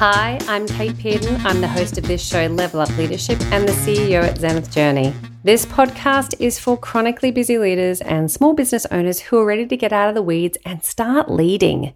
Hi, I'm Kate Peardon. I'm the host of this show, Level Up Leadership, and the CEO at Zenith Journey. This podcast is for chronically busy leaders and small business owners who are ready to get out of the weeds and start leading.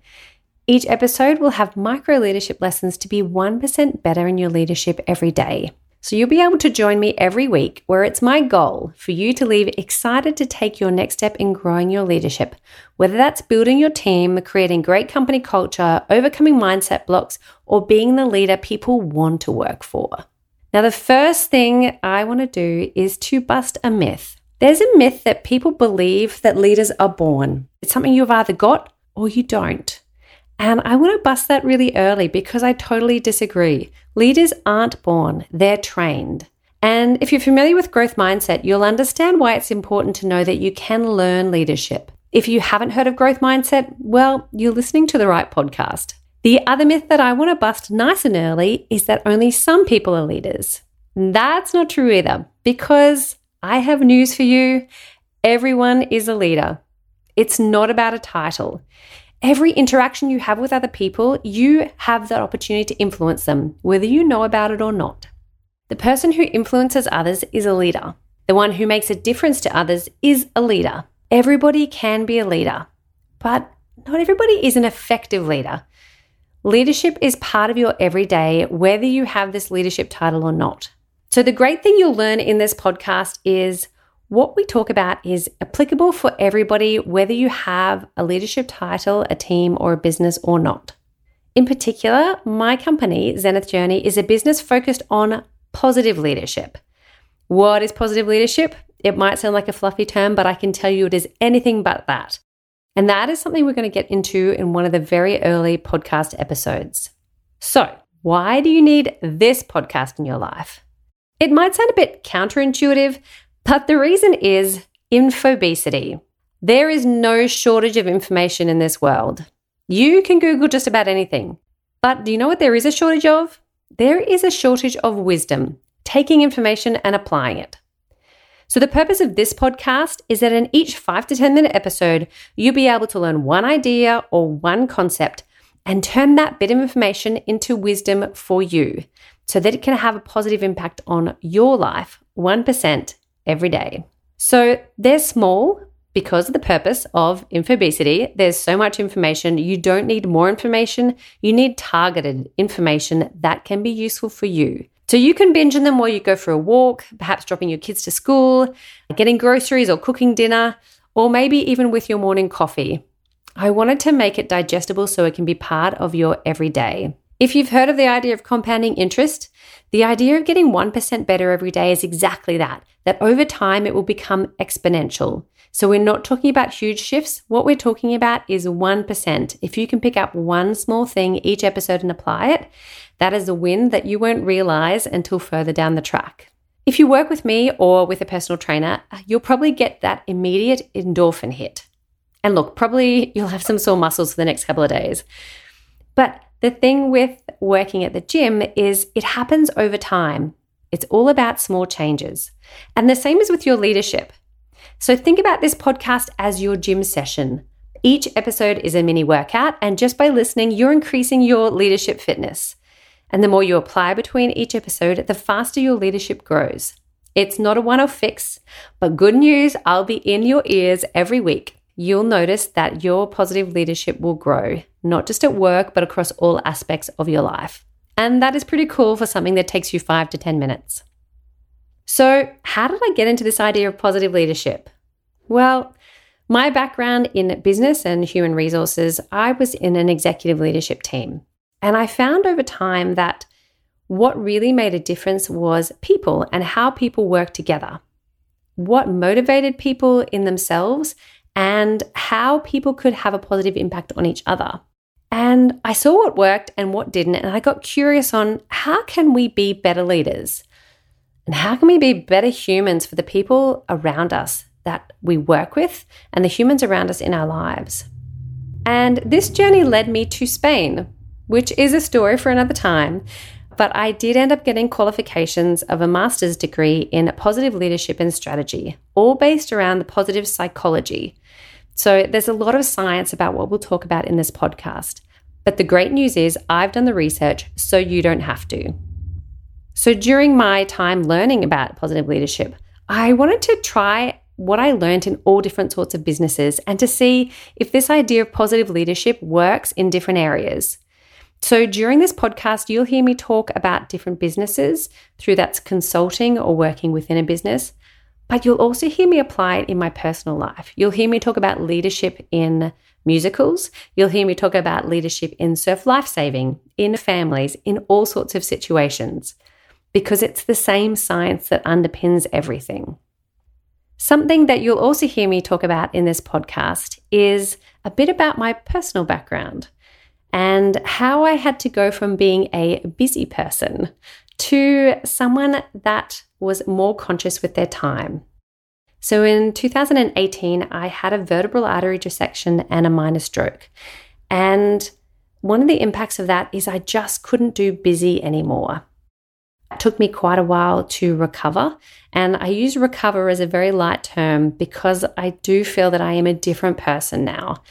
Each episode will have micro leadership lessons to be 1% better in your leadership every day. So you'll be able to join me every week where it's my goal for you to leave excited to take your next step in growing your leadership, whether that's building your team, creating great company culture, overcoming mindset blocks, or being the leader people want to work for. Now, the first thing I want to do is to bust a myth. There's a myth that people believe that leaders are born. It's something you've either got or you don't. And I want to bust that really early because I totally disagree. Leaders aren't born, they're trained. And if you're familiar with growth mindset, you'll understand why it's important to know that you can learn leadership. If you haven't heard of growth mindset, well, you're listening to the right podcast. The other myth that I want to bust nice and early is that only some people are leaders. That's not true either, because I have news for you. Everyone is a leader. It's not about a title every interaction you have with other people, you have that opportunity to influence them, whether you know about it or not. The person who influences others is a leader. The one who makes a difference to others is a leader. Everybody can be a leader, but not everybody is an effective leader. Leadership is part of your everyday, whether you have this leadership title or not. So, the great thing you'll learn in this podcast is what we talk about is applicable for everybody, whether you have a leadership title, a team, or a business or not. In particular, my company, Zenith Journey, is a business focused on positive leadership. What is positive leadership? It might sound like a fluffy term, but I can tell you it is anything but that. And that is something we're going to get into in one of the very early podcast episodes. So, why do you need this podcast in your life? It might sound a bit counterintuitive, but the reason is infobesity. There is no shortage of information in this world. You can Google just about anything. But do you know what there is a shortage of? There is a shortage of wisdom, taking information and applying it. So, the purpose of this podcast is that in each five to 10 minute episode, you'll be able to learn one idea or one concept and turn that bit of information into wisdom for you so that it can have a positive impact on your life 1% every day. So they're small because of the purpose of infobesity. There's so much information. You don't need more information. You need targeted information that can be useful for you. So you can binge on them while you go for a walk, perhaps dropping your kids to school, getting groceries or cooking dinner, or maybe even with your morning coffee. I wanted to make it digestible so it can be part of your everyday. If you've heard of the idea of compounding interest, the idea of getting 1% better every day is exactly that, that over time it will become exponential. So we're not talking about huge shifts. What we're talking about is 1%. If you can pick up one small thing each episode and apply it, that is a win that you won't realize until further down the track. If you work with me or with a personal trainer, you'll probably get that immediate endorphin hit. And look, probably you'll have some sore muscles for the next couple of days. But the thing with working at the gym is it happens over time. It's all about small changes. And the same is with your leadership. So think about this podcast as your gym session. Each episode is a mini workout, and just by listening, you're increasing your leadership fitness. And the more you apply between each episode, the faster your leadership grows. It's not a one off fix, but good news I'll be in your ears every week you'll notice that your positive leadership will grow, not just at work, but across all aspects of your life. And that is pretty cool for something that takes you five to 10 minutes. So, how did I get into this idea of positive leadership? Well, my background in business and human resources, I was in an executive leadership team. And I found over time that what really made a difference was people and how people work together. What motivated people in themselves and how people could have a positive impact on each other. And I saw what worked and what didn't, and I got curious on how can we be better leaders? And how can we be better humans for the people around us that we work with and the humans around us in our lives? And this journey led me to Spain, which is a story for another time. But I did end up getting qualifications of a master's degree in positive leadership and strategy, all based around the positive psychology. So there's a lot of science about what we'll talk about in this podcast. But the great news is, I've done the research so you don't have to. So, during my time learning about positive leadership, I wanted to try what I learned in all different sorts of businesses and to see if this idea of positive leadership works in different areas. So, during this podcast, you'll hear me talk about different businesses through that's consulting or working within a business, but you'll also hear me apply it in my personal life. You'll hear me talk about leadership in musicals. You'll hear me talk about leadership in surf lifesaving, in families, in all sorts of situations, because it's the same science that underpins everything. Something that you'll also hear me talk about in this podcast is a bit about my personal background and how I had to go from being a busy person to someone that was more conscious with their time. So in 2018, I had a vertebral artery dissection and a minor stroke. And one of the impacts of that is I just couldn't do busy anymore. It took me quite a while to recover. And I use recover as a very light term because I do feel that I am a different person now.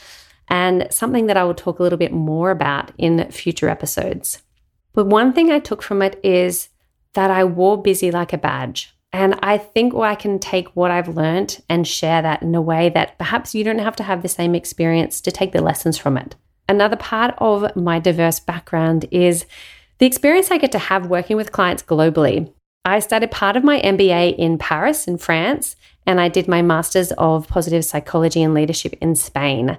And something that I will talk a little bit more about in future episodes. But one thing I took from it is that I wore busy like a badge. And I think I can take what I've learned and share that in a way that perhaps you don't have to have the same experience to take the lessons from it. Another part of my diverse background is the experience I get to have working with clients globally. I started part of my MBA in Paris, in France, and I did my Masters of Positive Psychology and Leadership in Spain.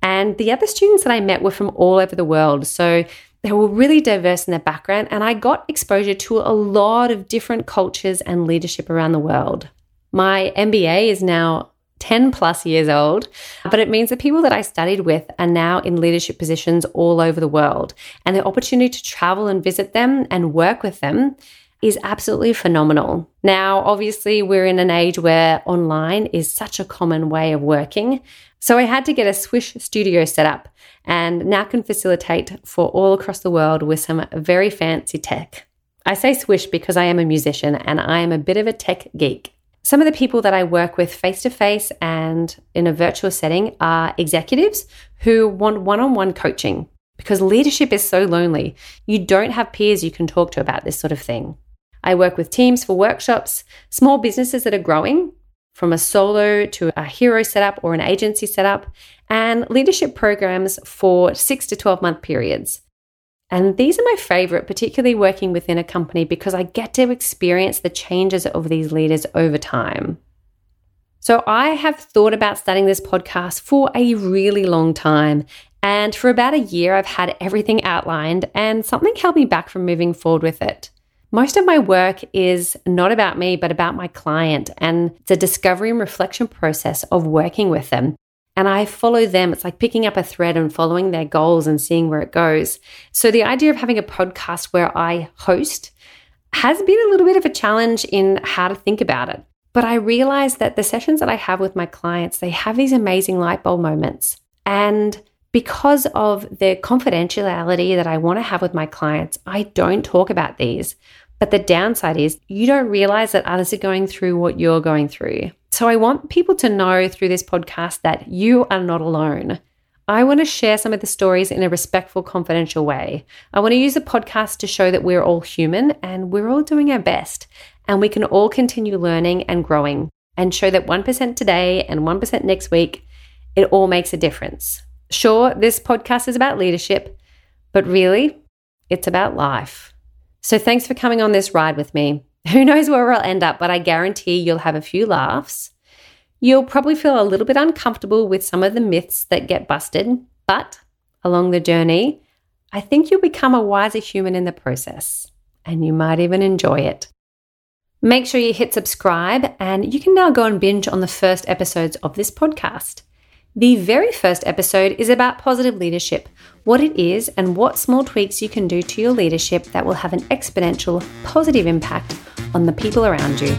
And the other students that I met were from all over the world. So they were really diverse in their background, and I got exposure to a lot of different cultures and leadership around the world. My MBA is now 10 plus years old, but it means the people that I studied with are now in leadership positions all over the world. And the opportunity to travel and visit them and work with them is absolutely phenomenal. Now, obviously, we're in an age where online is such a common way of working. So I had to get a Swish studio set up and now can facilitate for all across the world with some very fancy tech. I say Swish because I am a musician and I am a bit of a tech geek. Some of the people that I work with face to face and in a virtual setting are executives who want one on one coaching because leadership is so lonely. You don't have peers you can talk to about this sort of thing. I work with teams for workshops, small businesses that are growing from a solo to a hero setup or an agency setup, and leadership programs for six to 12 month periods. And these are my favorite, particularly working within a company because I get to experience the changes of these leaders over time. So, I have thought about starting this podcast for a really long time. And for about a year, I've had everything outlined, and something held me back from moving forward with it. Most of my work is not about me, but about my client and it's a discovery and reflection process of working with them. And I follow them. It's like picking up a thread and following their goals and seeing where it goes. So the idea of having a podcast where I host has been a little bit of a challenge in how to think about it. But I realize that the sessions that I have with my clients, they have these amazing light bulb moments. And because of the confidentiality that I want to have with my clients, I don't talk about these. But the downside is you don't realize that others are going through what you're going through. So I want people to know through this podcast that you are not alone. I want to share some of the stories in a respectful, confidential way. I want to use the podcast to show that we're all human and we're all doing our best and we can all continue learning and growing and show that 1% today and 1% next week, it all makes a difference. Sure, this podcast is about leadership, but really, it's about life. So thanks for coming on this ride with me. Who knows where I'll end up, but I guarantee you'll have a few laughs. You'll probably feel a little bit uncomfortable with some of the myths that get busted, but along the journey, I think you'll become a wiser human in the process, and you might even enjoy it. Make sure you hit subscribe, and you can now go and binge on the first episodes of this podcast. The very first episode is about positive leadership, what it is, and what small tweaks you can do to your leadership that will have an exponential positive impact on the people around you.